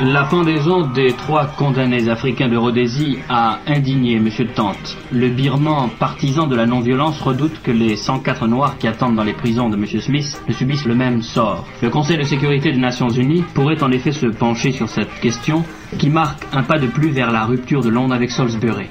La pendaison des trois condamnés africains de Rhodésie a indigné M. Tante. Le birman partisan de la non-violence redoute que les 104 Noirs qui attendent dans les prisons de M. Smith ne subissent le même sort. Le Conseil de sécurité des Nations Unies pourrait en effet se pencher sur cette question qui marque un pas de plus vers la rupture de Londres avec Salisbury.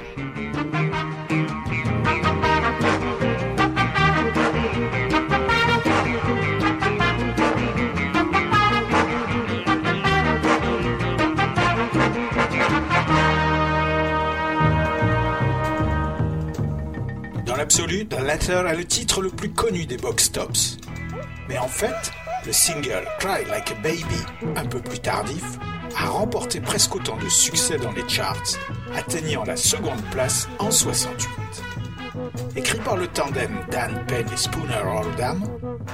The Letter est le titre le plus connu des box tops. Mais en fait, le single Cry Like a Baby, un peu plus tardif, a remporté presque autant de succès dans les charts, atteignant la seconde place en 68. Écrit par le tandem Dan Penn et Spooner Oldham,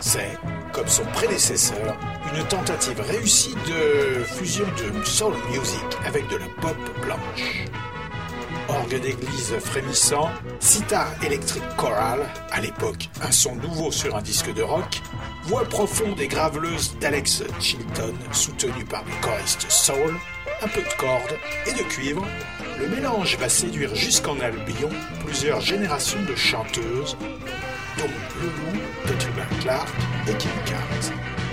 c'est, comme son prédécesseur, une tentative réussie de fusion de soul music avec de la pop blanche orgue d'église frémissant, sitar électrique chorale, à l'époque un son nouveau sur un disque de rock, voix profonde et graveleuse d'Alex Chilton, soutenue par des choristes soul, un peu de cordes et de cuivre, le mélange va séduire jusqu'en Albion plusieurs générations de chanteuses, dont Loulou, Petit Clark et Kim Carnes.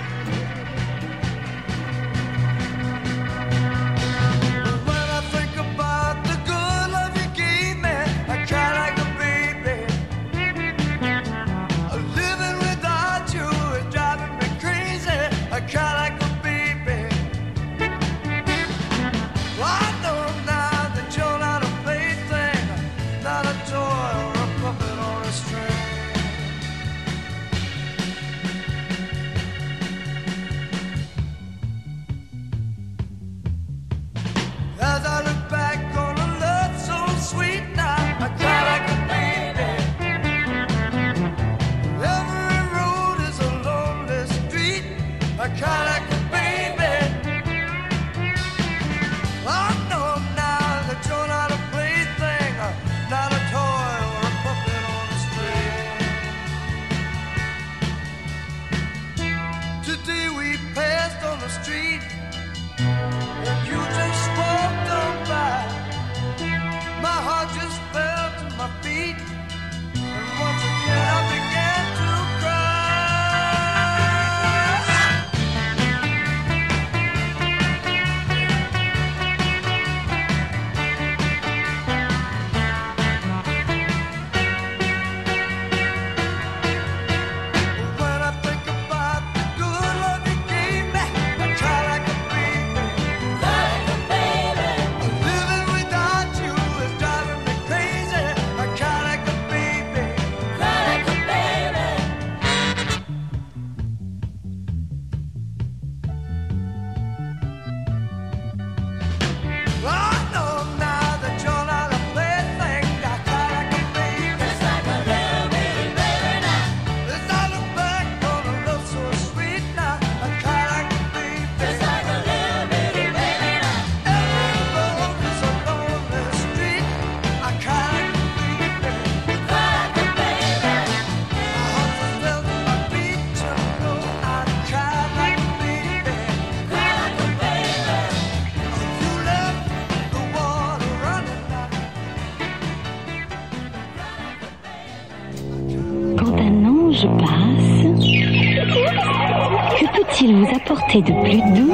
De plus doux,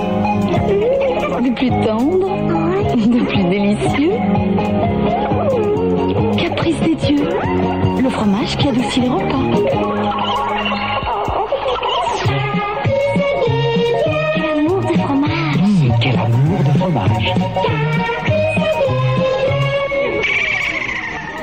de plus tendre, de plus délicieux. Caprice des dieux, le fromage qui adoucit les repas.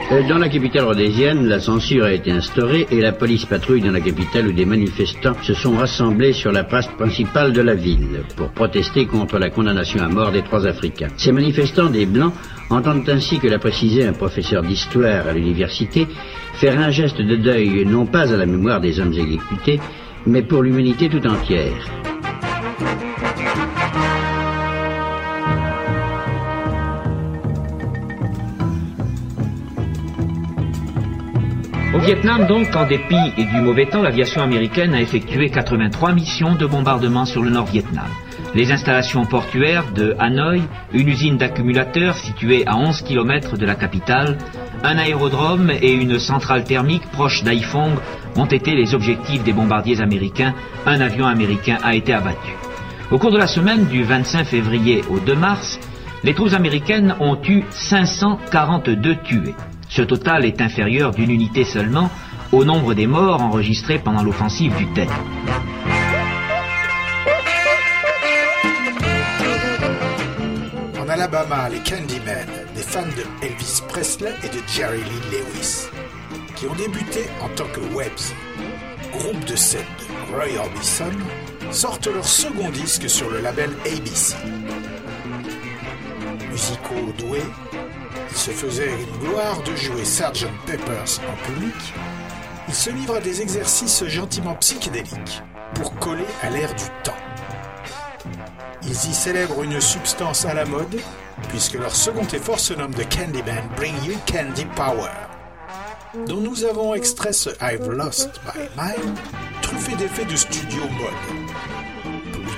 Dans la capitale rhodésienne, la censure a été instaurée et la police patrouille dans la capitale où des manifestants se sont rassemblés sur la place principale de la ville pour protester contre la condamnation à mort des trois Africains. Ces manifestants des Blancs entendent ainsi que l'a précisé un professeur d'histoire à l'université faire un geste de deuil non pas à la mémoire des hommes exécutés, mais pour l'humanité tout entière. Au Vietnam, donc, en dépit du mauvais temps, l'aviation américaine a effectué 83 missions de bombardement sur le Nord-Vietnam. Les installations portuaires de Hanoï, une usine d'accumulateurs située à 11 km de la capitale, un aérodrome et une centrale thermique proche d'Haiphong ont été les objectifs des bombardiers américains. Un avion américain a été abattu. Au cours de la semaine du 25 février au 2 mars, les troupes américaines ont eu 542 tués. Ce total est inférieur d'une unité seulement au nombre des morts enregistrés pendant l'offensive du Tet. En Alabama, les Candymen, des fans de Elvis Presley et de Jerry Lee Lewis, qui ont débuté en tant que Webs, groupe de scène de Roy Orbison, sortent leur second disque sur le label ABC. Musicaux doués, ils se faisaient une gloire de jouer Sgt. Peppers en public. Ils se livrent à des exercices gentiment psychédéliques pour coller à l'air du temps. Ils y célèbrent une substance à la mode, puisque leur second effort se nomme The Candyman Bring You Candy Power, dont nous avons extrait ce I've Lost My Mind, truffé d'effets de studio mode.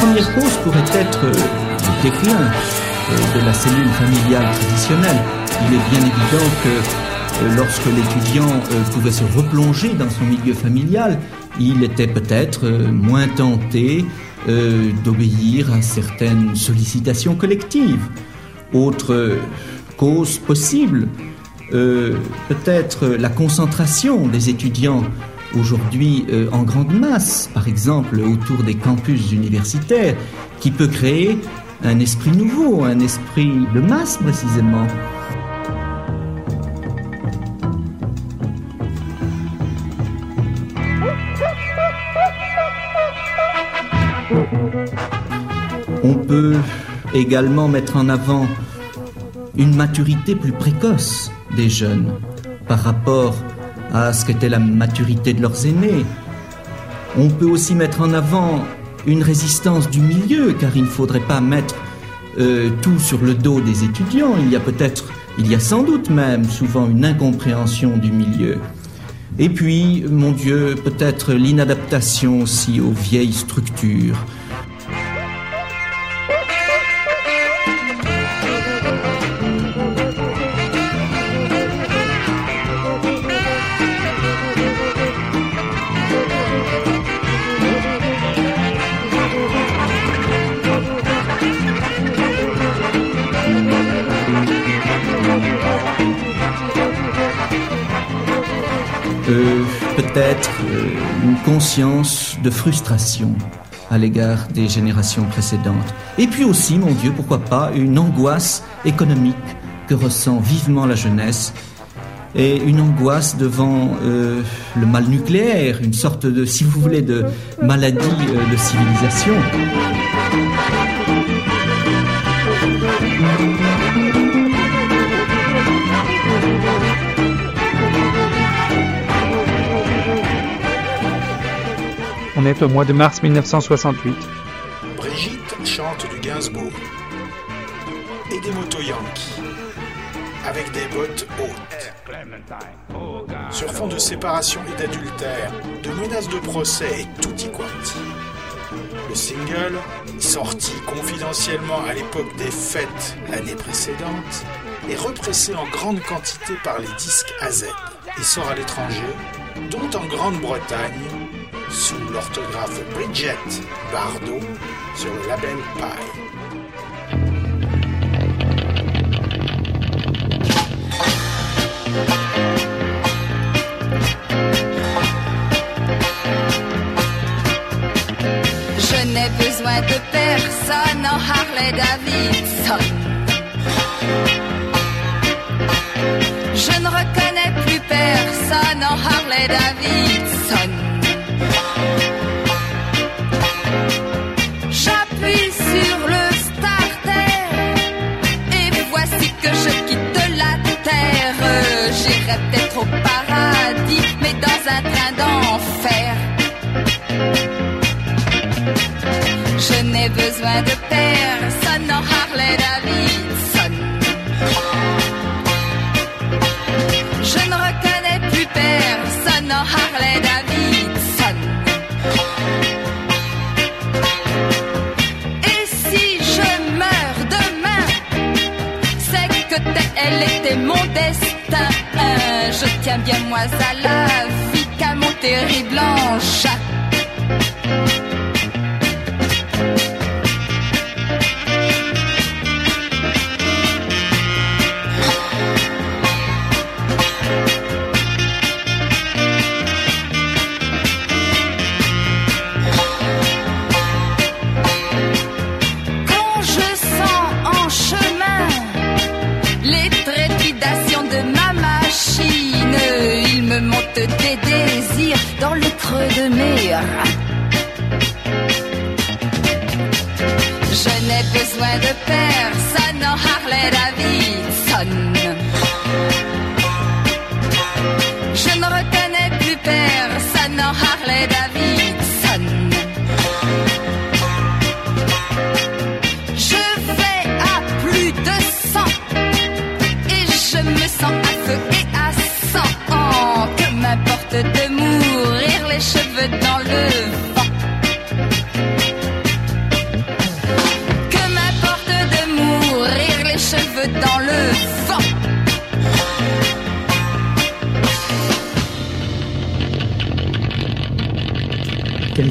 des premières causes pourrait être euh, le déclin euh, de la cellule familiale traditionnelle. Il est bien évident que euh, lorsque l'étudiant pouvait se replonger dans son milieu familial, il était peut-être moins tenté d'obéir à certaines sollicitations collectives. Autre cause possible, peut-être la concentration des étudiants aujourd'hui euh, en grande masse, par exemple autour des campus universitaires, qui peut créer un esprit nouveau, un esprit de masse précisément. On peut également mettre en avant une maturité plus précoce des jeunes par rapport ce qu'était la maturité de leurs aînés. On peut aussi mettre en avant une résistance du milieu, car il ne faudrait pas mettre euh, tout sur le dos des étudiants. Il y a peut-être, il y a sans doute même souvent une incompréhension du milieu. Et puis, mon Dieu, peut-être l'inadaptation aussi aux vieilles structures. Peut-être euh, une conscience de frustration à l'égard des générations précédentes. Et puis aussi, mon Dieu, pourquoi pas, une angoisse économique que ressent vivement la jeunesse et une angoisse devant euh, le mal nucléaire, une sorte de, si vous voulez, de maladie euh, de civilisation. On est au mois de mars 1968. Brigitte chante du Gainsbourg et des motos Yankee avec des bottes hautes. Sur fond de séparation et d'adultère, de menaces de procès et tutti quanti. Le single, sorti confidentiellement à l'époque des fêtes l'année précédente, est repressé en grande quantité par les disques AZ et sort à l'étranger, dont en Grande-Bretagne, sous l'orthographe Bridget Bardot sur le label Pie. Je n'ai besoin de personne en Harley Davidson. Je ne reconnais plus personne en Harley Davidson. Peut-être au paradis, mais dans un train d'enfer. Je n'ai besoin de Tiens bien moi à la vie qu'à mon terrible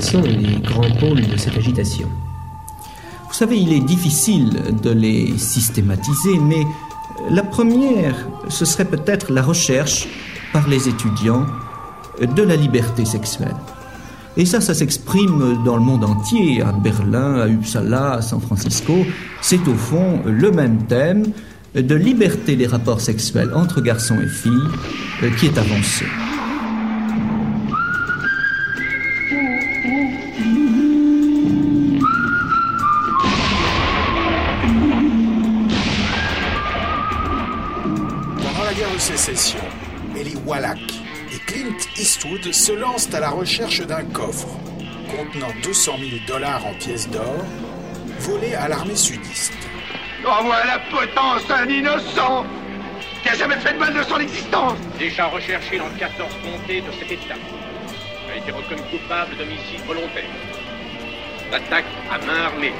sont les grands pôles de cette agitation Vous savez, il est difficile de les systématiser, mais la première, ce serait peut-être la recherche par les étudiants de la liberté sexuelle. Et ça, ça s'exprime dans le monde entier, à Berlin, à Uppsala, à San Francisco. C'est au fond le même thème de liberté des rapports sexuels entre garçons et filles euh, qui est avancé. Wallach et Clint Eastwood se lancent à la recherche d'un coffre contenant 200 000 dollars en pièces d'or volés à l'armée sudiste. Envoie la potence d'un innocent qui a jamais fait de mal de son existence Déjà recherché dans 14 comtés de cet État. A été reconnu coupable d'homicide volontaire. D'attaque à main armée.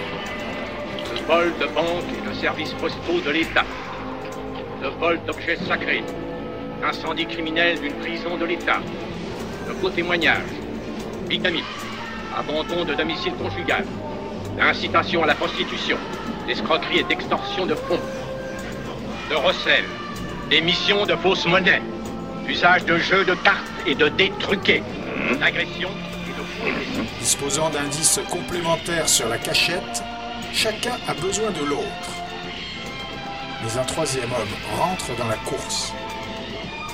De vol de banque et de services postaux de l'État. De vol d'objets sacrés. Incendie criminel d'une prison de l'État. De faux témoignages. Bigamie. Abandon de domicile conjugal. Incitation à la prostitution. D'escroquerie et d'extorsion de fonds. De recel. D'émission de fausses monnaies. Usage de jeux de cartes et de dés truqués. D'agression et de faux Disposant d'indices complémentaires sur la cachette, chacun a besoin de l'autre. Mais un troisième homme rentre dans la course.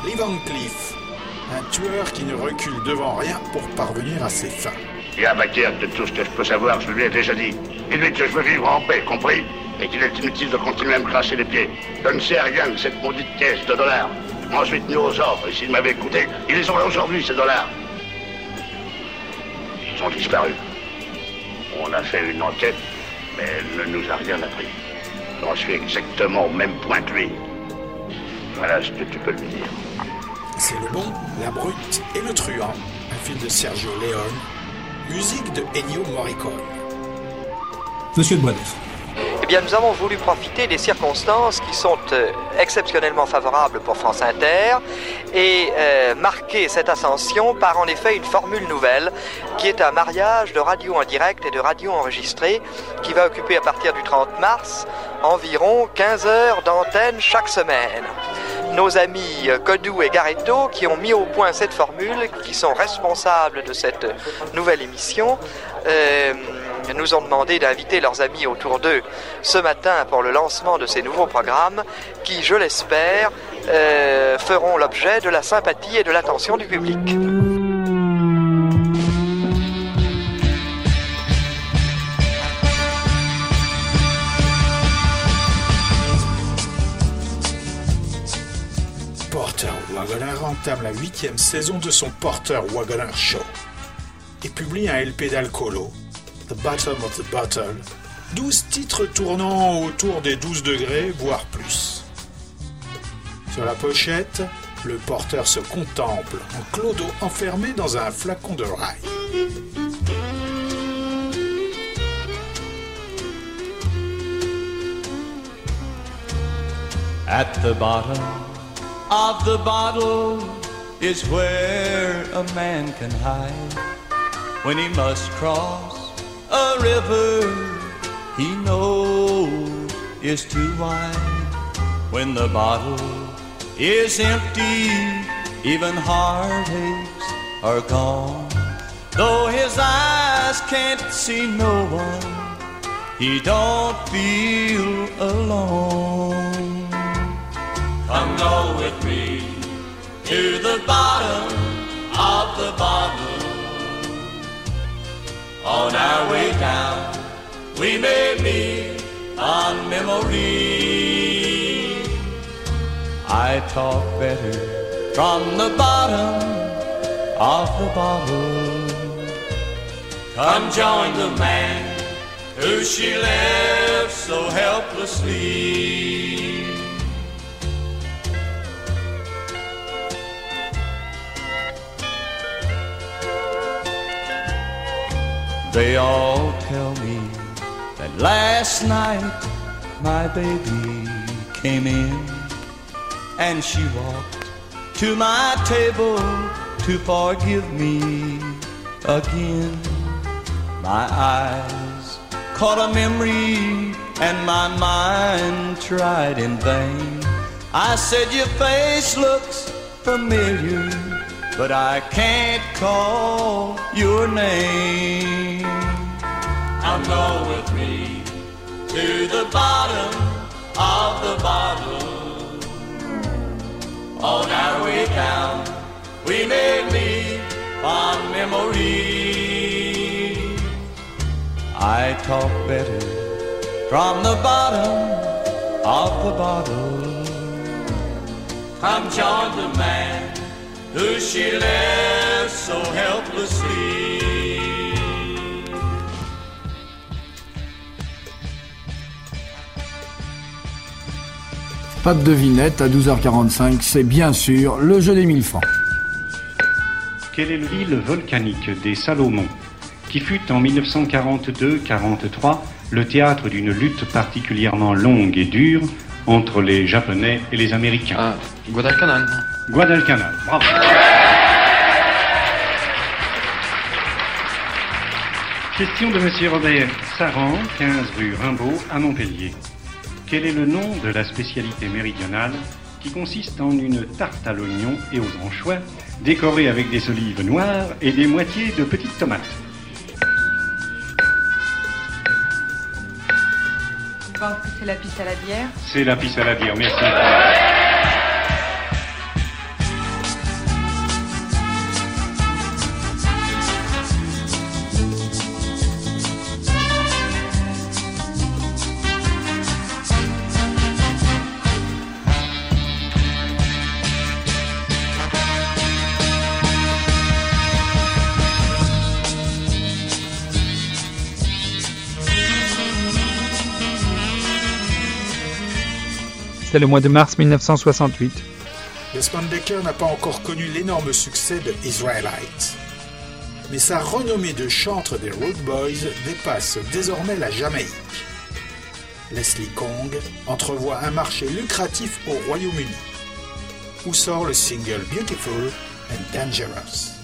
Lee Van un tueur qui ne recule devant rien pour parvenir à ses fins. Il y a matière de tout ce que je peux savoir, je lui ai déjà dit. Dis-lui que je veux vivre en paix, compris Et qu'il est inutile de continuer à me cracher les pieds. Je ne sais rien de cette maudite caisse de dollars. Suis tenu aux ordres, et s'il m'avait écouté, ils les là aujourd'hui, ces dollars. Ils ont disparu. On a fait une enquête, mais elle ne nous a rien appris. J'en suis exactement au même point que lui. Voilà ce que tu peux lui dire. C'est le bon, la brute et le truand, un film de Sergio Leone, musique de Ennio Morricone. Monsieur de Boisneuf. Eh bien, nous avons voulu profiter des circonstances qui sont euh, exceptionnellement favorables pour France Inter et euh, marquer cette ascension par en effet une formule nouvelle qui est un mariage de radio en direct et de radio enregistrée qui va occuper à partir du 30 mars environ 15 heures d'antenne chaque semaine. Nos amis euh, Codou et Garetto qui ont mis au point cette formule, qui sont responsables de cette nouvelle émission, euh, nous ont demandé d'inviter leurs amis autour d'eux ce matin pour le lancement de ces nouveaux programmes qui, je l'espère, euh, feront l'objet de la sympathie et de l'attention du public. Porter Wagoner entame la huitième saison de son Porter Wagoner Show et publie un LP d'alcoolo, The Bottom of the Bottle, 12 titres tournant autour des 12 degrés, voire plus. Sur la pochette, le porteur se contemple en clodo enfermé dans un flacon de rail. At the bottom of the bottle is where a man can hide when he must cross a river he knows is too wide. When the bottle is empty, even heartaches are gone. Though his eyes can't see no one, he don't feel alone. Come go with me to the bottom of the bottle. On our way down, we may meet on memory. I talk better from the bottom of the bottle. Come join the man who she left so helplessly. They all tell me that last night my baby came in and she walked to my table to forgive me again. My eyes caught a memory and my mind tried in vain. I said, Your face looks familiar, but I can't call your name. Come go with me to the bottom of the bottle. On our way down, we may meet on memory. I talk better from the bottom of the bottle. Come join the man who she left so helplessly. Pas de devinette à 12h45, c'est bien sûr le jeu des 1000 francs. Quelle est l'île volcanique des Salomon, qui fut en 1942-43 le théâtre d'une lutte particulièrement longue et dure entre les Japonais et les Américains? Ah, Guadalcanal. Guadalcanal, bravo. Question de Monsieur Robert Saran, 15 rue Rimbaud à Montpellier. Quel est le nom de la spécialité méridionale qui consiste en une tarte à l'oignon et aux anchois décorée avec des olives noires et des moitiés de petites tomates Je pense que c'est la piste à la bière. C'est la pisse à la bière, merci. Le mois de mars 1968. Desmond Decker n'a pas encore connu l'énorme succès de Israelites. Mais sa renommée de chantre des Road Boys dépasse désormais la Jamaïque. Leslie Kong entrevoit un marché lucratif au Royaume-Uni, où sort le single Beautiful and Dangerous.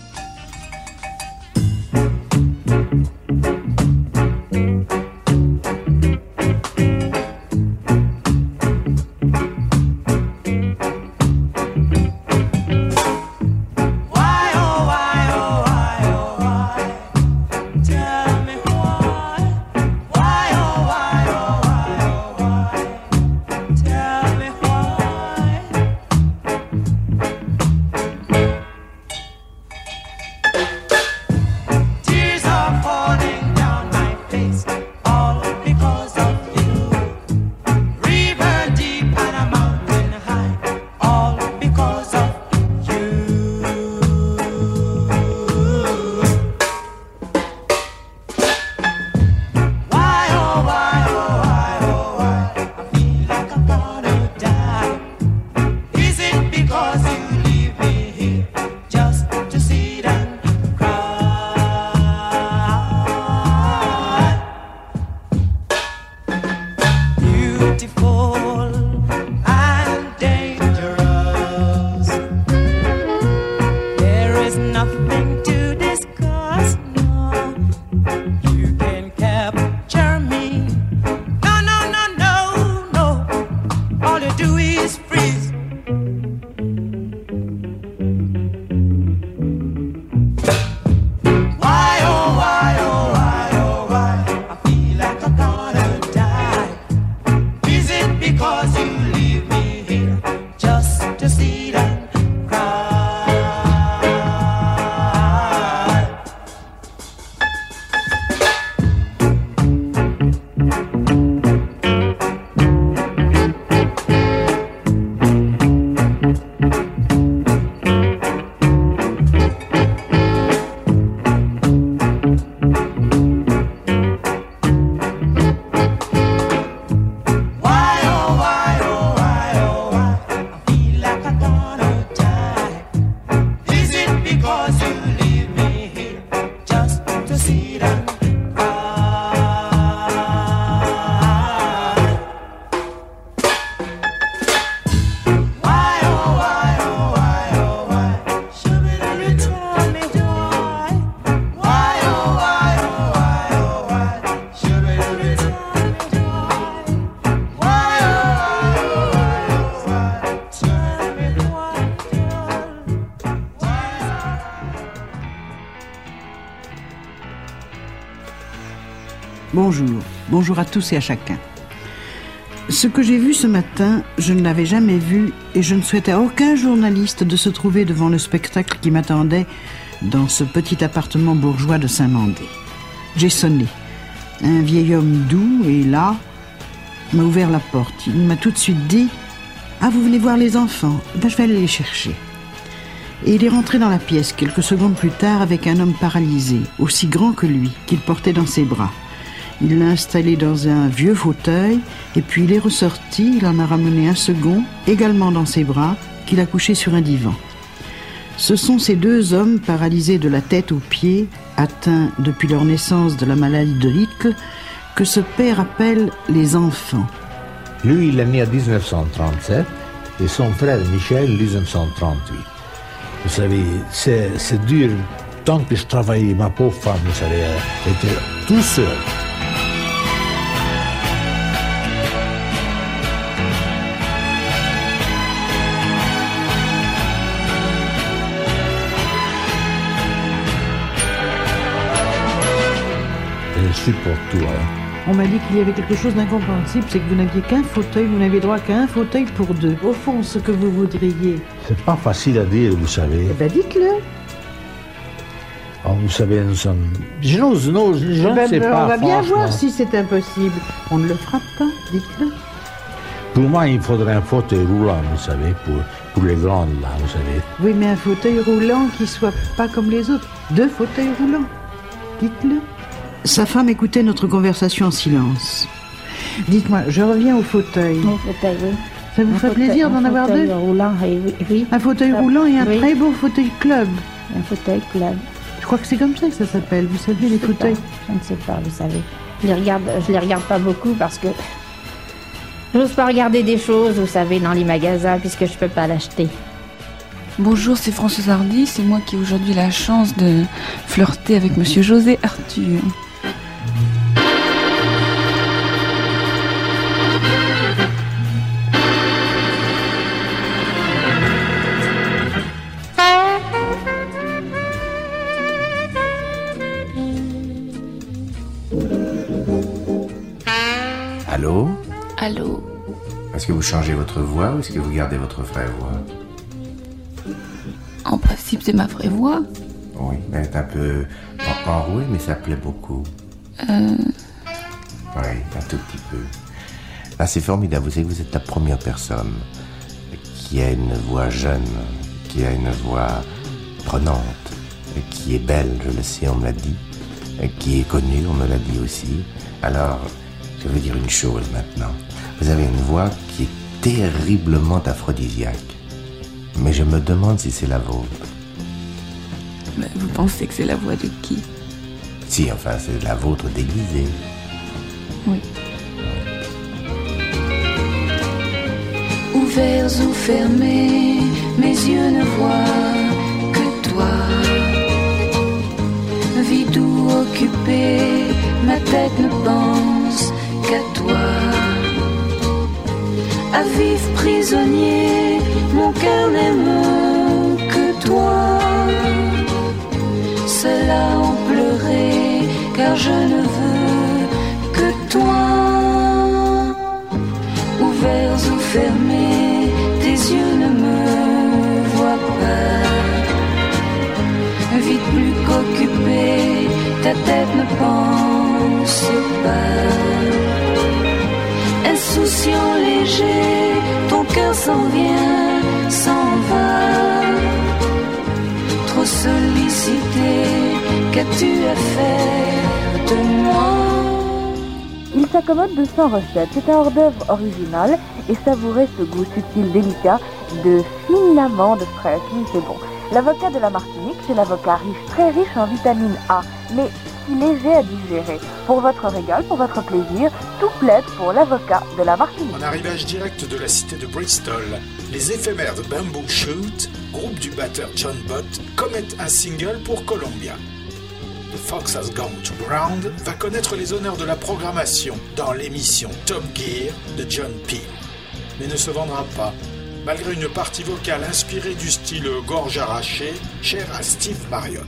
Bonjour, à tous et à chacun. Ce que j'ai vu ce matin, je ne l'avais jamais vu et je ne souhaitais à aucun journaliste de se trouver devant le spectacle qui m'attendait dans ce petit appartement bourgeois de Saint-Mandé. J'ai sonné. Un vieil homme doux et là m'a ouvert la porte. Il m'a tout de suite dit Ah, vous venez voir les enfants Ben, Je vais aller les chercher. Et il est rentré dans la pièce quelques secondes plus tard avec un homme paralysé, aussi grand que lui, qu'il portait dans ses bras. Il l'a installé dans un vieux fauteuil, et puis il est ressorti, il en a ramené un second, également dans ses bras, qu'il a couché sur un divan. Ce sont ces deux hommes paralysés de la tête aux pieds, atteints depuis leur naissance de la maladie de Littl, que ce père appelle les enfants. Lui, il est né en 1937 et son frère Michel, 1938. Vous savez, c'est dur. Tant que je travaillais, ma pauvre femme, vous savez, était tout seul. Tout. hein. On m'a dit qu'il y avait quelque chose d'incompréhensible, c'est que vous n'aviez qu'un fauteuil, vous n'avez droit qu'à un fauteuil pour deux. Au fond, ce que vous voudriez. C'est pas facile à dire, vous savez. Eh ben dites-le. Oh, vous savez, nous sommes. Je n'ose, non, je, je Eh ne ben, sais pas. on va bien voir si c'est impossible. On ne le fera pas, dites-le. Pour moi, il faudrait un fauteuil roulant, vous savez, pour, pour les grandes, là, vous savez. Oui, mais un fauteuil roulant qui soit pas comme les autres. Deux fauteuils roulants. Dites-le. Sa femme écoutait notre conversation en silence. Dites-moi, je reviens au fauteuil. Mon fauteuil, oui. Ça vous Un fait fauteuil- plaisir d'en avoir deux roulant, et oui, oui. Un fauteuil roulant et un oui. très beau fauteuil club. Un fauteuil club. Je crois que c'est comme ça que ça s'appelle. Vous savez, les Je fauteuils. pas, Je ne sais pas, vous savez. Je les regarde, je les regarde pas beaucoup parce que j'ose pas regarder des choses, vous savez, dans les magasins puisque je peux pas l'acheter. Bonjour, c'est Françoise Hardy. C'est moi qui ai aujourd'hui la chance de flirter avec Monsieur José Arthur. Est-ce que vous changez votre voix ou est-ce que vous gardez votre vraie voix? En principe, c'est ma vraie voix. Oui, elle est un peu en- enrouée, mais ça plaît beaucoup. Euh, Oui, un tout petit peu. Ah, c'est formidable. Vous savez que vous êtes la première personne qui a une voix jeune, qui a une voix prenante, qui est belle, je le sais, on me l'a dit, qui est connue, on me l'a dit aussi. Alors, je veux dire une chose maintenant. Vous avez une voix qui est terriblement aphrodisiaque. Mais je me demande si c'est la vôtre. mais vous pensez que c'est la voix de qui? Si, enfin, c'est la vôtre déguisée. Oui. Ouverts ou fermés, mes yeux ne voient que toi. Vide ou occupé, ma tête ne pense qu'à toi. À vif prisonnier, mon cœur n'aime que toi. À en pleurer, car je ne veux que toi. Ouverts ou fermés, tes yeux ne me voient pas. Vite plus qu'occupé, ta tête ne pense pas. Insouciant, léger, ton cœur s'en vient, s'en va. Trop sollicité, qu'as-tu à faire de moi? Il s'accommode de 100 recettes. C'est un hors-d'œuvre original et savourer ce goût subtil, délicat de fines amandes fraîches. Oui, c'est bon. L'avocat de la Martinique, c'est l'avocat riche, très riche en vitamine A, mais léger à digérer. Pour votre régal, pour votre plaisir, tout plaide pour l'avocat de la Martinique. En arrivage direct de la cité de Bristol, les éphémères de Bamboo Shoot, groupe du batteur John Bott, commettent un single pour Columbia. The Fox Has Gone to Ground va connaître les honneurs de la programmation dans l'émission Top Gear de John Peel, mais ne se vendra pas, malgré une partie vocale inspirée du style gorge arrachée, cher à Steve Marriott.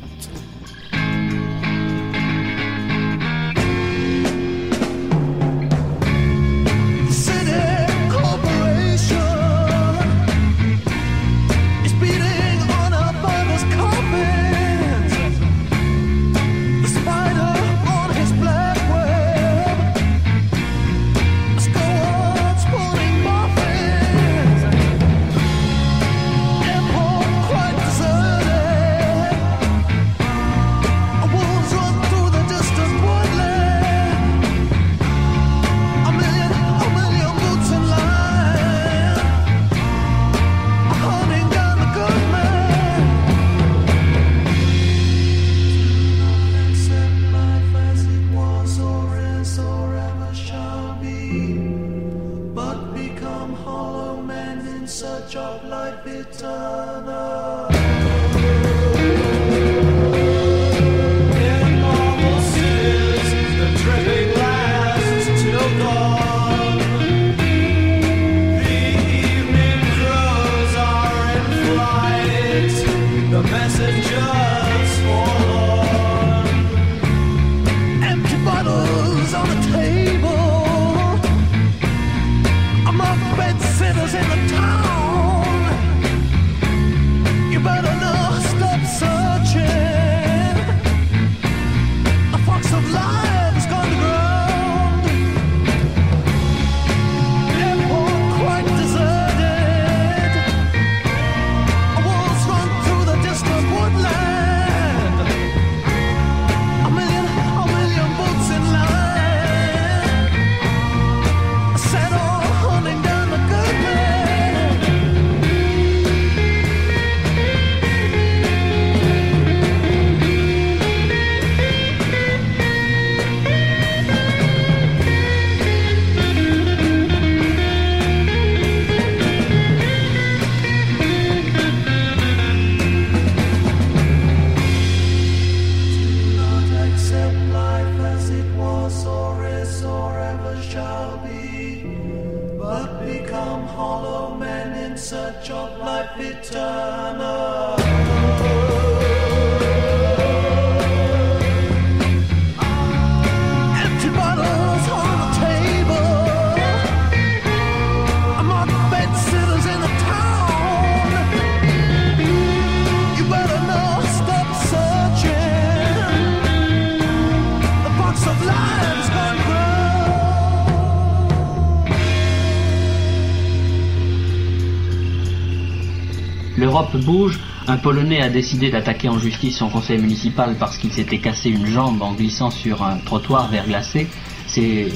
Un Polonais a décidé d'attaquer en justice son conseil municipal parce qu'il s'était cassé une jambe en glissant sur un trottoir verglacé. C'est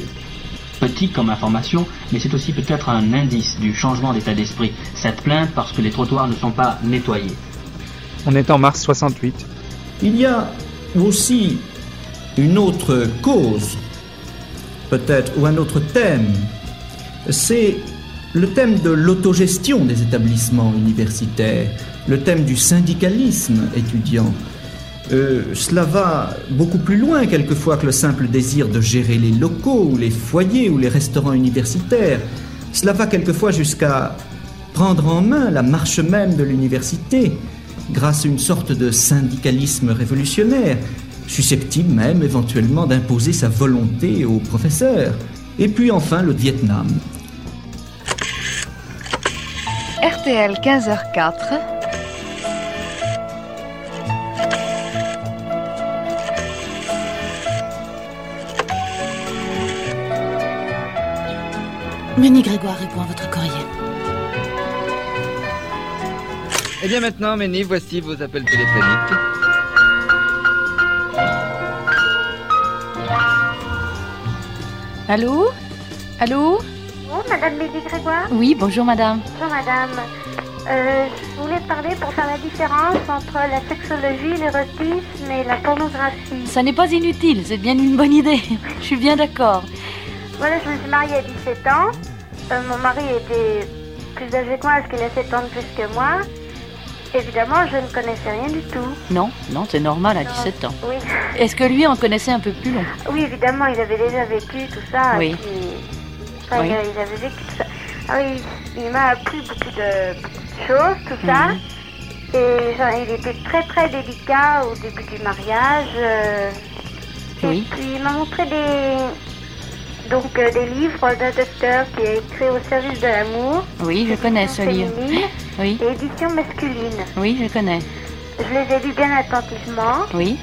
petit comme information, mais c'est aussi peut-être un indice du changement d'état d'esprit. Cette plainte parce que les trottoirs ne sont pas nettoyés. On est en mars 68. Il y a aussi une autre cause, peut-être, ou un autre thème. C'est le thème de l'autogestion des établissements universitaires, le thème du syndicalisme étudiant. Euh, cela va beaucoup plus loin quelquefois que le simple désir de gérer les locaux ou les foyers ou les restaurants universitaires. Cela va quelquefois jusqu'à prendre en main la marche même de l'université grâce à une sorte de syndicalisme révolutionnaire, susceptible même éventuellement d'imposer sa volonté aux professeurs. Et puis enfin le Vietnam. RTL 15h04. Ménie Grégoire répond à votre courrier. Et bien maintenant, Ménie, voici vos appels téléphoniques. Allô? Allô? Madame Lady Grégoire. Oui, bonjour madame. Bonjour, Madame. Euh, je voulais parler pour faire la différence entre la sexologie, l'érotisme et la pornographie. Ça n'est pas inutile, c'est bien une bonne idée. Je suis bien d'accord. Voilà, je me suis mariée à 17 ans. Euh, mon mari était plus âgé que moi, parce qu'il a 7 ans de plus que moi. Évidemment, je ne connaissais rien du tout. Non, non, c'est normal à 17 ans. Oui. Est-ce que lui en connaissait un peu plus long Oui, évidemment, il avait déjà vécu tout ça. Oui. puis- enfin, Oui. il, a- il avait vécu tout ça. Ah oui, il m'a appris beaucoup de, beaucoup de choses, tout ça. Mhm. Et genre, il était très très délicat au début du mariage. euh, Oui. Et puis il m'a montré des donc euh, des livres d'un docteur qui a écrit au service de l'amour. Oui, je connais ce livre. Oui, Et édition masculine. oui, je connais. Je les ai lus bien attentivement. Oui,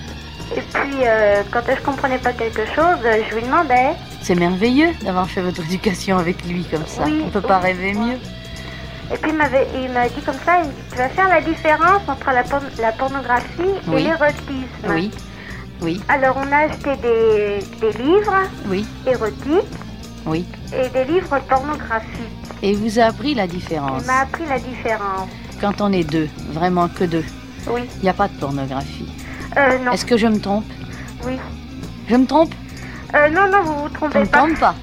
Et puis euh, quand je comprenais pas quelque chose, je lui demandais. C'est merveilleux d'avoir fait votre éducation avec lui comme ça. Oui, On peut pas oui. rêver mieux. Et puis il m'a dit comme ça, il me dit, tu vas faire la différence entre la, la pornographie et l'érotisme. Oui, oui, Alors on a acheté des, des livres oui, érotiques oui. et des livres pornographiques. Et il vous a appris la différence. Il m'a appris la différence. Quand on est deux, vraiment que deux, Oui. il n'y a pas de pornographie. Euh, non. Est-ce que je me trompe? Oui. Je me trompe? Euh, non, non, vous vous trompez me pas. pas.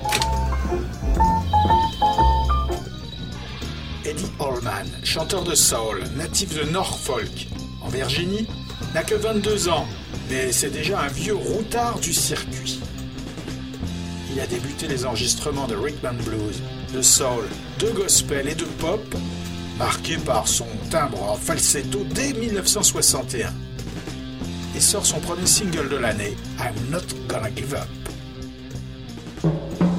Eddie Allman, chanteur de soul, natif de Norfolk, en Virginie, n'a que 22 ans, mais c'est déjà un vieux routard du circuit. Il a débuté les enregistrements de rhythm and blues, de soul, de gospel et de pop, marqué par son timbre en falsetto dès 1961. et sort son premier single de l'année, I'm Not Gonna Give Up. I've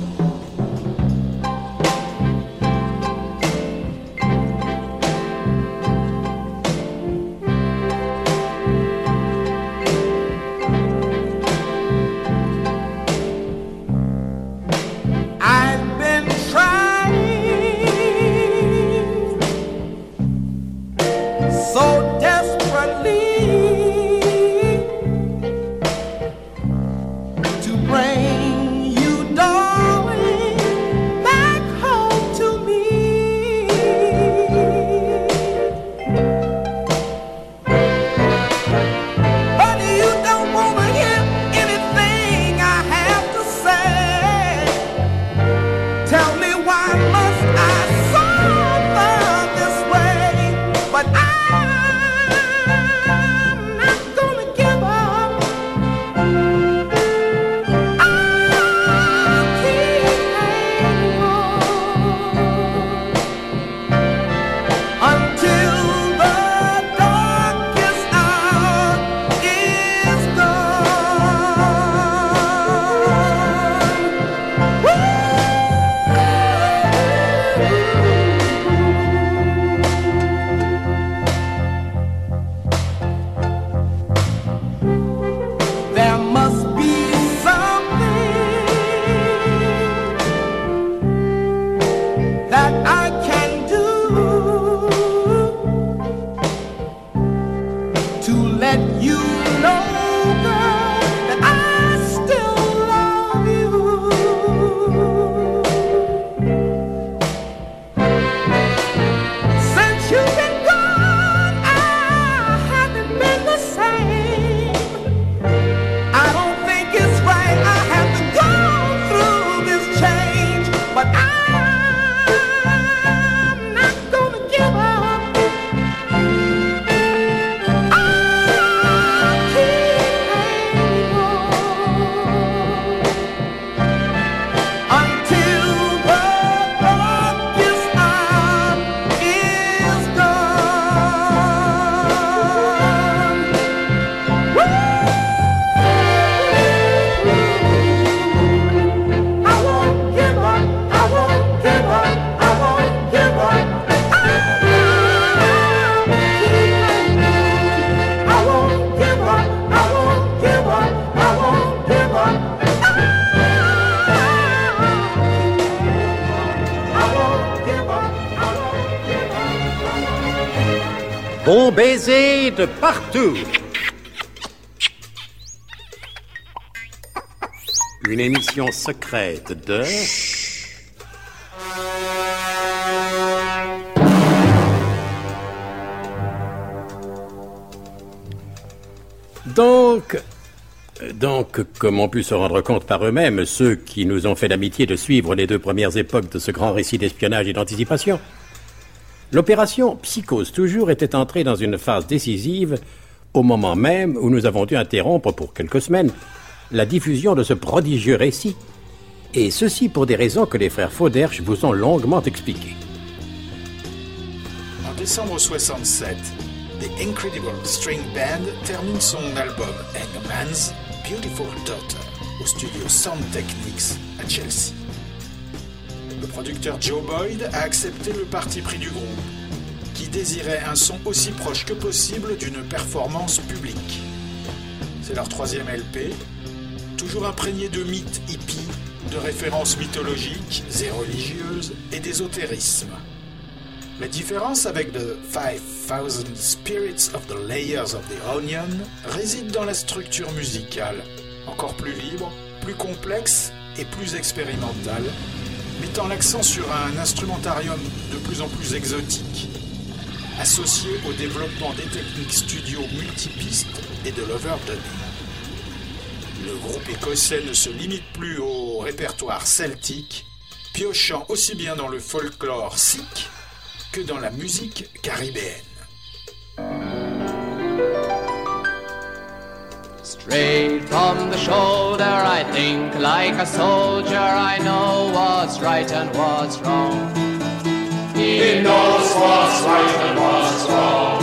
de partout. Une émission secrète de... Donc, donc, comme ont pu se rendre compte par eux-mêmes ceux qui nous ont fait l'amitié de suivre les deux premières époques de ce grand récit d'espionnage et d'anticipation, l'opération Psychose toujours était entrée dans une phase décisive au moment même où nous avons dû interrompre pour quelques semaines la diffusion de ce prodigieux récit, et ceci pour des raisons que les frères Fauderche vous ont longuement expliquées. En décembre 67, The Incredible String Band termine son album Eggman's Beautiful Daughter au studio Sound Techniques à Chelsea. Le producteur Joe Boyd a accepté le parti pris du groupe, qui désirait un son aussi proche que possible d'une performance publique. C'est leur troisième LP, toujours imprégné de mythes hippies, de références mythologiques et religieuses et d'ésotérisme. La différence avec The 5000 Spirits of the Layers of the Onion réside dans la structure musicale, encore plus libre, plus complexe et plus expérimentale, mettant l'accent sur un instrumentarium de plus en plus exotique, associé au développement des techniques studio multipistes et de l'overdubing. Le groupe écossais ne se limite plus au répertoire celtique, piochant aussi bien dans le folklore sikh que dans la musique caribéenne. Straight from the shoulder, I think like a soldier. I know what's right and what's wrong. He knows what's right and what's wrong.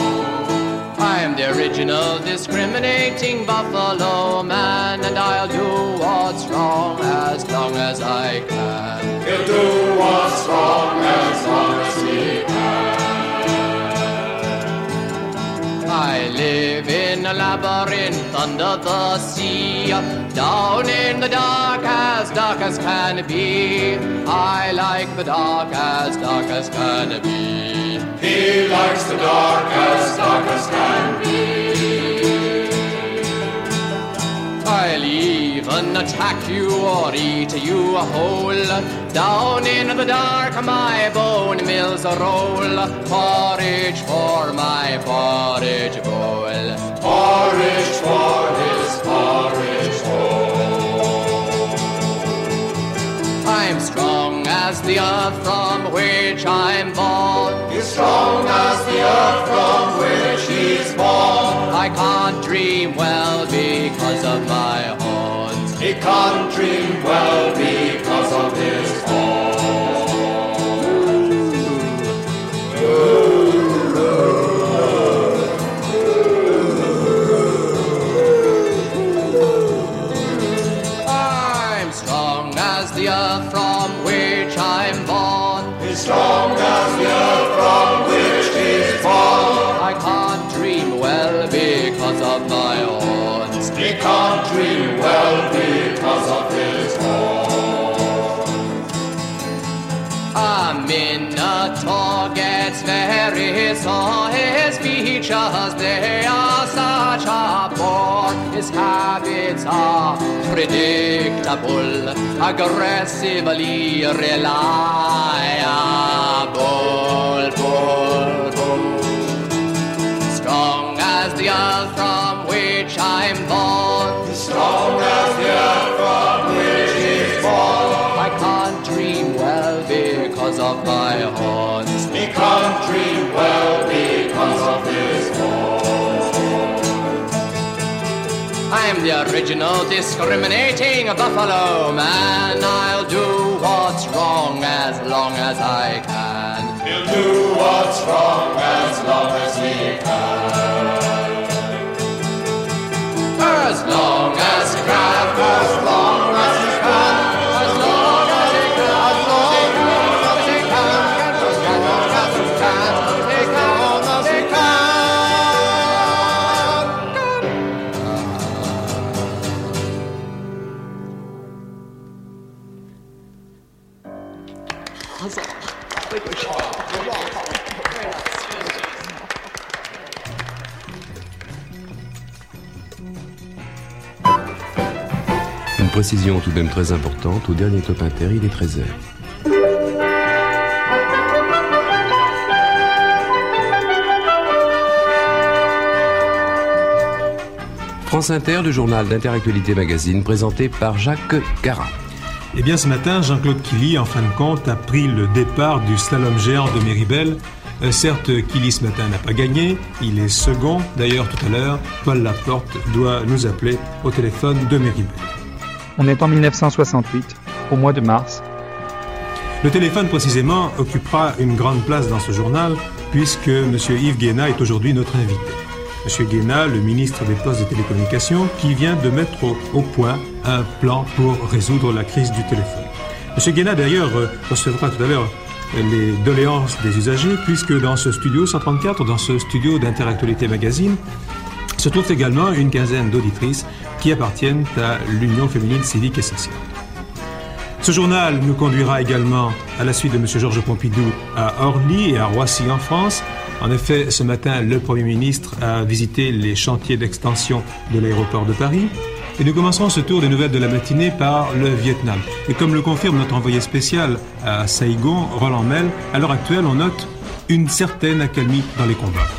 I'm the original discriminating buffalo man, and I'll do what's wrong as long as I can. He'll do what's wrong as long as he can. I live in a labyrinth under the sea, down in the dark as dark as can be. I like the dark as dark as can be. He likes the dark as dark as can be. I'll even attack you or eat you whole. Down in the dark, my bone mills roll. Porridge for my porridge bowl. Porridge for his porridge bowl. I'm strong as the earth from which I'm born. He's strong as the earth from which he's I can't dream well because of my horns. He can't dream well because of his I'm very. His features, they are such a bore. His habits are predictable, aggressively reliable. Bull, bull. Strong as the earth I'm the original discriminating buffalo man. I'll do what's wrong as long as I can. He'll do what's wrong as long as he can. As long précision tout de même très importante, au dernier top inter, il est 13h. France Inter, le journal d'Interactualité Magazine, présenté par Jacques Cara. Eh bien, ce matin, Jean-Claude Killy, en fin de compte, a pris le départ du slalom géant de Méribel. Euh, certes, Killy ce matin n'a pas gagné, il est second. D'ailleurs, tout à l'heure, Paul Laporte doit nous appeler au téléphone de Méribel. On est en 1968, au mois de mars. Le téléphone, précisément, occupera une grande place dans ce journal, puisque M. Yves Guéna est aujourd'hui notre invité. M. Guéna, le ministre des Postes et Télécommunications, qui vient de mettre au, point un plan pour résoudre la crise du téléphone. M. Guéna, d'ailleurs, euh, recevra tout à l'heure les doléances des usagers, puisque dans ce studio 134, dans ce studio d'Interactualité Magazine, se trouve également une quinzaine d'auditrices qui appartiennent à l'Union féminine civique et sociale. Ce journal nous conduira également à la suite de M. Georges Pompidou à Orly et à Roissy en France. En effet, ce matin, le Premier ministre a visité les chantiers d'extension de l'aéroport de Paris. Et nous commencerons ce tour des nouvelles de la matinée par le Vietnam. Et comme le confirme notre envoyé spécial à Saigon, Roland Mel, à l'heure actuelle, on note une certaine accalmie dans les combats.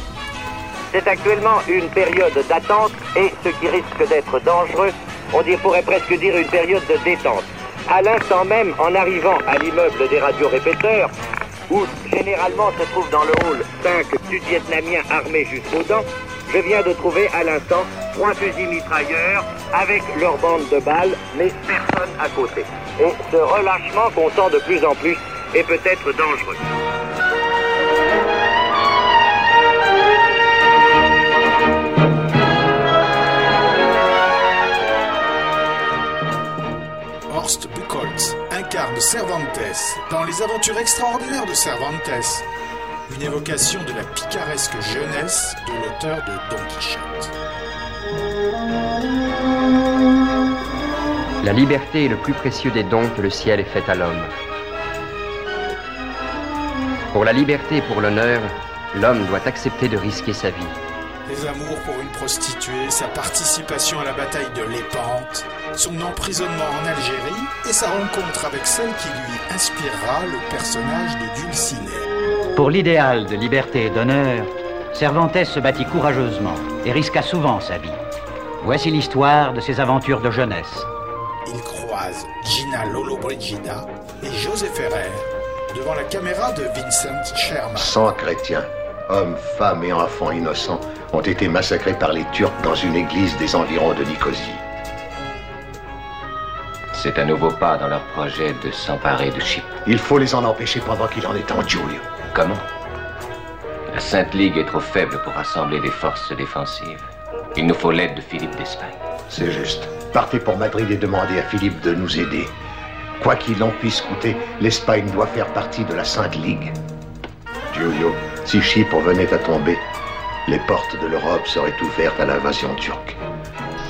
C'est actuellement une période d'attente et ce qui risque d'être dangereux, on pourrait presque dire une période de détente. À l'instant même, en arrivant à l'immeuble des radiorépéteurs, où généralement se trouvent dans le hall cinq sud-vietnamiens armés jusqu'aux dents, je viens de trouver à l'instant trois fusils mitrailleurs avec leur bande de balles, mais personne à côté. Et ce relâchement qu'on sent de plus en plus est peut-être dangereux. Cervantes dans Les aventures extraordinaires de Cervantes, une évocation de la picaresque jeunesse de l'auteur de Don Quichotte. La liberté est le plus précieux des dons que le ciel ait fait à l'homme. Pour la liberté et pour l'honneur, l'homme doit accepter de risquer sa vie. Les amours pour une prostituée, sa participation à la bataille de Lépante, son emprisonnement en Algérie et sa rencontre avec celle qui lui inspirera le personnage de Dulcinée. Pour l'idéal de liberté et d'honneur, Cervantes se battit courageusement et risqua souvent sa vie. Voici l'histoire de ses aventures de jeunesse. Il croise Gina Lollobrigida et José Ferrer devant la caméra de Vincent Sherman. 100 chrétiens, hommes, femmes et enfants innocents, ont été massacrés par les Turcs dans une église des environs de Nicosie. C'est un nouveau pas dans leur projet de s'emparer de Chypre. Il faut les en empêcher pendant qu'il en est temps, Giulio. Comment? La Sainte Ligue est trop faible pour rassembler des forces défensives. Il nous faut l'aide de Philippe d'Espagne. C'est juste. Partez pour Madrid et demandez à Philippe de nous aider. Quoi qu'il en puisse coûter, l'Espagne doit faire partie de la Sainte Ligue. Giulio, si Chypre venait à tomber, les portes de l'Europe seraient ouvertes à l'invasion turque.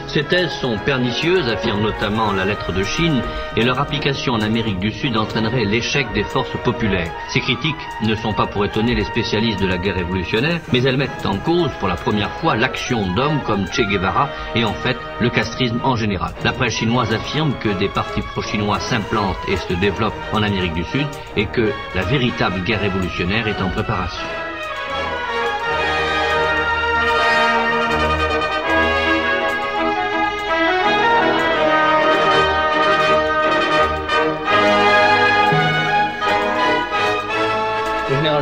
Ces thèses sont pernicieuses, affirme notamment la lettre de Chine, et leur application en Amérique du Sud entraînerait l'échec des forces populaires. Ces critiques ne sont pas pour étonner les spécialistes de la guerre révolutionnaire, mais elles mettent en cause pour la première fois l'action d'hommes comme Che Guevara et en fait le castrisme en général. La presse chinoise affirme que des partis pro-chinois s'implantent et se développent en Amérique du Sud et que la véritable guerre révolutionnaire est en préparation.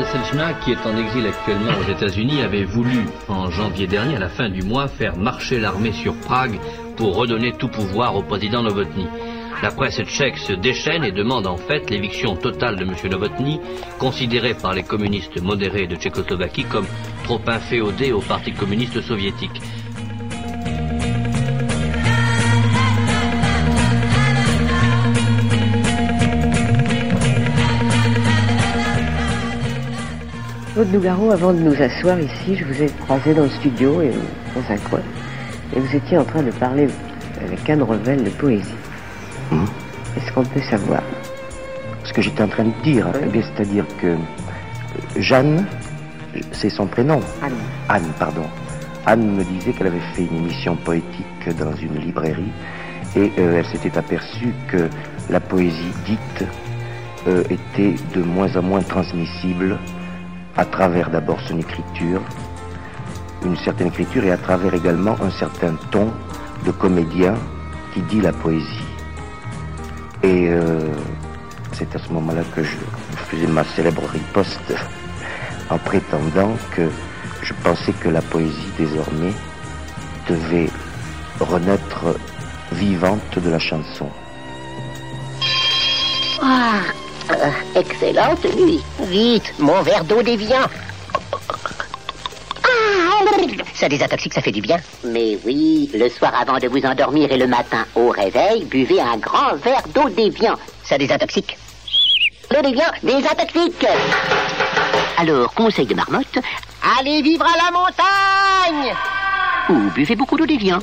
Selchna, qui est en exil actuellement aux États-Unis, avait voulu, en janvier dernier, à la fin du mois, faire marcher l'armée sur Prague pour redonner tout pouvoir au président Novotny. La presse tchèque se déchaîne et demande en fait l'éviction totale de M. Novotny, considéré par les communistes modérés de Tchécoslovaquie comme trop inféodé au Parti communiste soviétique. Claude Nougaro, avant de nous asseoir ici, je vous ai croisé dans le studio et dans un coin. Et vous étiez en train de parler avec Anne Revel de poésie. Est-ce qu'on peut savoir? Ce que j'étais en train de dire, hein, eh bien, c'est-à-dire que Jeanne, c'est son prénom. Anne. Anne, pardon. Anne me disait qu'elle avait fait une émission poétique dans une librairie et euh, elle s'était aperçue que la poésie dite euh, était de moins en moins transmissible à travers d'abord son écriture, une certaine écriture et à travers également un certain ton de comédien qui dit la poésie. Et euh, c'est à ce moment-là que je faisais ma célèbre riposte en prétendant que je pensais que la poésie désormais devait renaître vivante de la chanson. Ah, euh, excellente nuit. Vite, mon verre d'eau déviant. Ah, ça désintoxique, ça fait du bien. Mais oui, le soir avant de vous endormir et le matin au réveil, buvez un grand verre d'eau déviant. Ça désintoxique. L'eau déviant désintoxique. Alors, conseil de marmotte, allez vivre à la montagne. Ou buvez beaucoup d'eau déviant.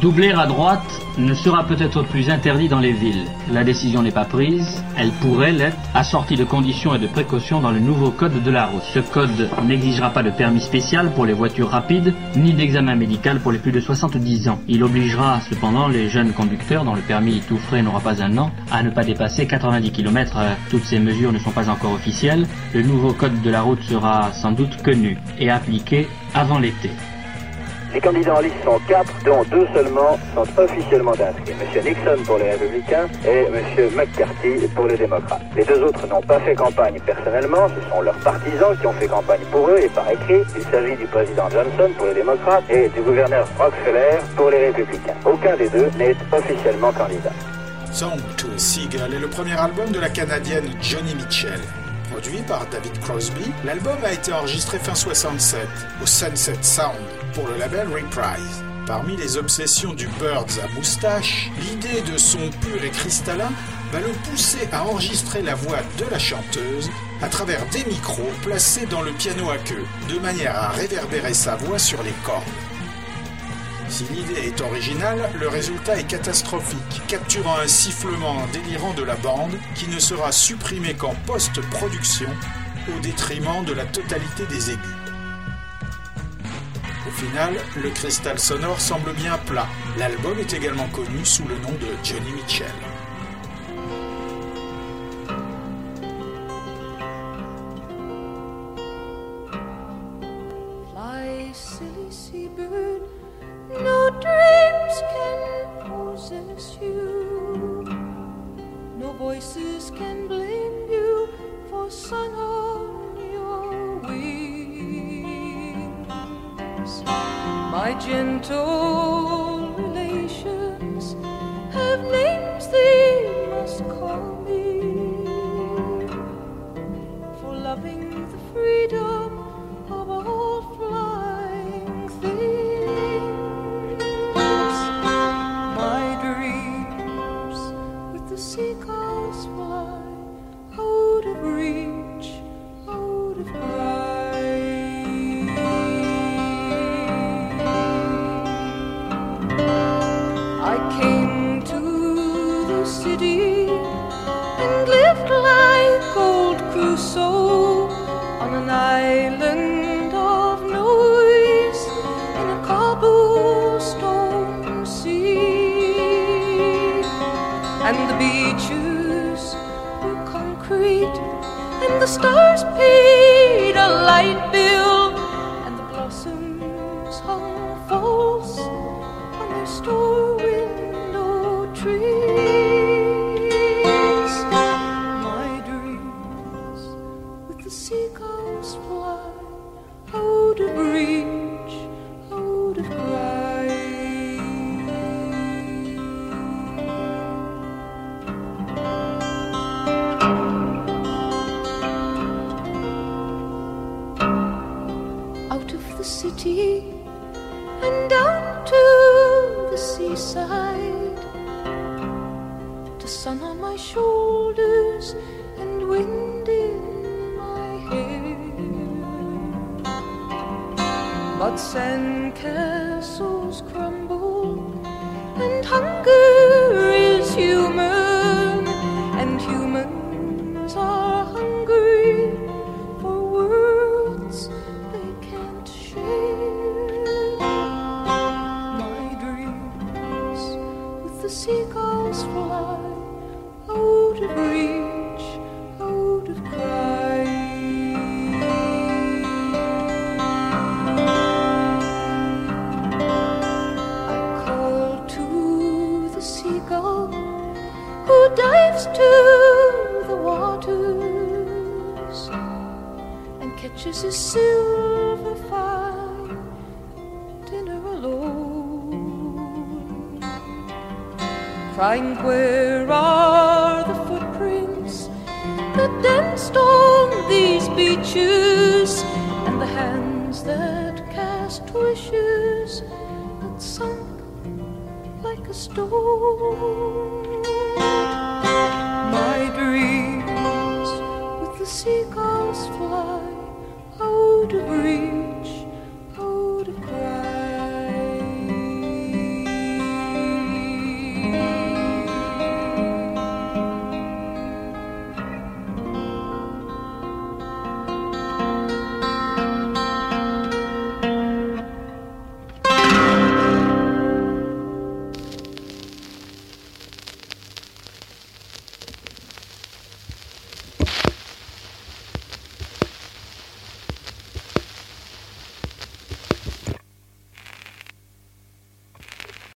Doubler à droite ne sera peut-être plus interdit dans les villes. La décision n'est pas prise, elle pourrait l'être, assortie de conditions et de précautions dans le nouveau code de la route. Ce code n'exigera pas de permis spécial pour les voitures rapides, ni d'examen médical pour les plus de 70 ans. Il obligera cependant les jeunes conducteurs dont le permis tout frais n'aura pas un an à ne pas dépasser 90 km. Toutes ces mesures ne sont pas encore officielles. Le nouveau code de la route sera sans doute connu et appliqué avant l'été. Les candidats en liste sont quatre, dont deux seulement sont officiellement inscrits. M. Nixon pour les Républicains et M. McCarthy pour les démocrates. Les deux autres n'ont pas fait campagne personnellement, ce sont leurs partisans qui ont fait campagne pour eux et par écrit. Il s'agit du président Johnson pour les démocrates et du gouverneur Rockefeller pour les républicains. Aucun des deux n'est officiellement candidat. Song to Seagull est le premier album de la Canadienne Johnny Mitchell. Produit par David Crosby, l'album a été enregistré fin 67 au Sunset Sound pour le label Reprise. Parmi les obsessions du Birds à moustache, l'idée de son pur et cristallin va le pousser à enregistrer la voix de la chanteuse à travers des micros placés dans le piano à queue, de manière à réverbérer sa voix sur les cordes. Si l'idée est originale, le résultat est catastrophique, capturant un sifflement délirant de la bande qui ne sera supprimé qu'en post-production au détriment de la totalité des aigus. Au final, le cristal sonore semble bien plat. L'album est également connu sous le nom de Johnny Mitchell.